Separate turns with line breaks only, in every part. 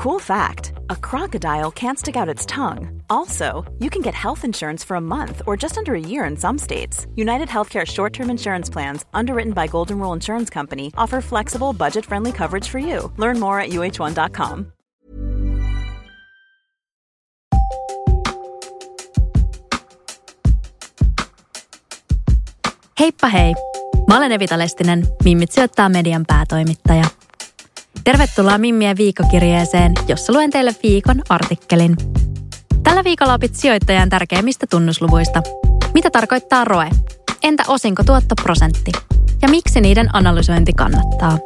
Cool fact a crocodile can't stick out its tongue. Also, you can get health insurance for a month or just under a year in some states. United Healthcare short term insurance plans, underwritten by Golden Rule Insurance Company, offer flexible, budget friendly coverage for you. Learn more at uh1.com.
Heippa hei! Mä olen Evita Lestinen, Mimmit sijoittaa median päätoimittaja. Tervetuloa Mimmien viikokirjeeseen, jossa luen teille viikon artikkelin. Tällä viikolla opit sijoittajan tärkeimmistä tunnusluvuista. Mitä tarkoittaa ROE? Entä osinkotuottoprosentti? Ja miksi niiden analysointi kannattaa?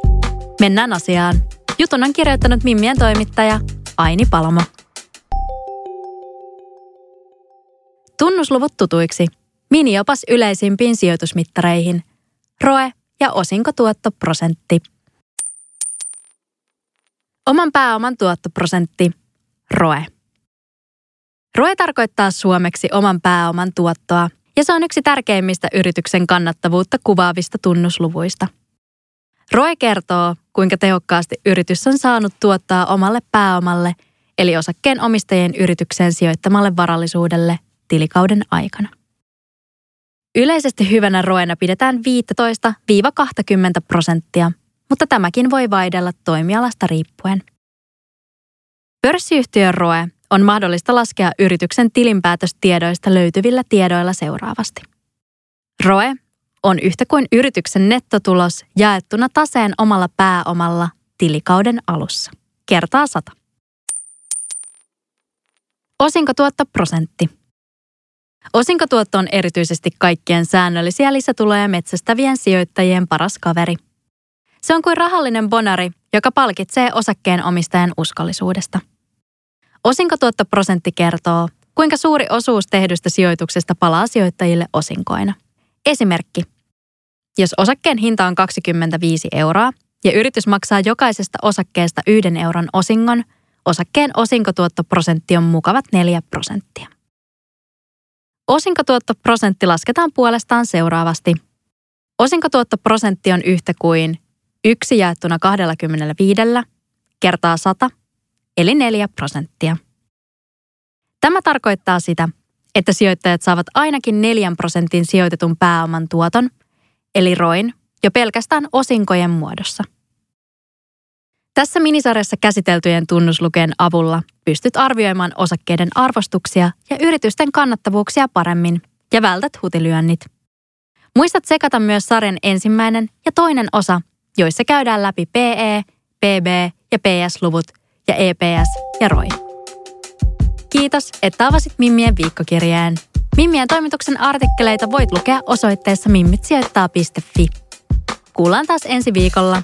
Mennään asiaan. Jutun on kirjoittanut Mimmien toimittaja Aini Palmo. Tunnusluvut tutuiksi. Miniopas yleisimpiin sijoitusmittareihin. ROE ja osinkotuottoprosentti. Oman pääoman tuottoprosentti, ROE. ROE tarkoittaa suomeksi oman pääoman tuottoa, ja se on yksi tärkeimmistä yrityksen kannattavuutta kuvaavista tunnusluvuista. ROE kertoo, kuinka tehokkaasti yritys on saanut tuottaa omalle pääomalle, eli osakkeen omistajien yritykseen sijoittamalle varallisuudelle tilikauden aikana. Yleisesti hyvänä roena pidetään 15-20 prosenttia – mutta tämäkin voi vaihdella toimialasta riippuen. Pörssiyhtiön ROE on mahdollista laskea yrityksen tilinpäätöstiedoista löytyvillä tiedoilla seuraavasti. ROE on yhtä kuin yrityksen nettotulos jaettuna taseen omalla pääomalla tilikauden alussa. Kertaa 100. Osinkotuottoprosentti. Osinkotuotto on erityisesti kaikkien säännöllisiä lisätuloja metsästävien sijoittajien paras kaveri – se on kuin rahallinen bonari, joka palkitsee osakkeen omistajan uskollisuudesta. Osinkotuottoprosentti kertoo, kuinka suuri osuus tehdystä sijoituksesta palaa sijoittajille osinkoina. Esimerkki. Jos osakkeen hinta on 25 euroa ja yritys maksaa jokaisesta osakkeesta yhden euron osingon, osakkeen osinkotuottoprosentti on mukavat 4 prosenttia. Osinkotuottoprosentti lasketaan puolestaan seuraavasti. Osinkotuottoprosentti on yhtä kuin 1 jaettuna 25 kertaa 100, eli 4 prosenttia. Tämä tarkoittaa sitä, että sijoittajat saavat ainakin 4 prosentin sijoitetun pääoman tuoton, eli roin, jo pelkästään osinkojen muodossa. Tässä minisarjassa käsiteltyjen tunnuslukeen avulla pystyt arvioimaan osakkeiden arvostuksia ja yritysten kannattavuuksia paremmin ja vältät hutilyönnit. Muistat sekata myös sarjan ensimmäinen ja toinen osa joissa käydään läpi PE, PB ja PS-luvut ja EPS ja ROI. Kiitos, että avasit Mimmien viikkokirjeen. Mimmien toimituksen artikkeleita voit lukea osoitteessa mimmitsijoittaa.fi. Kuullaan taas ensi viikolla.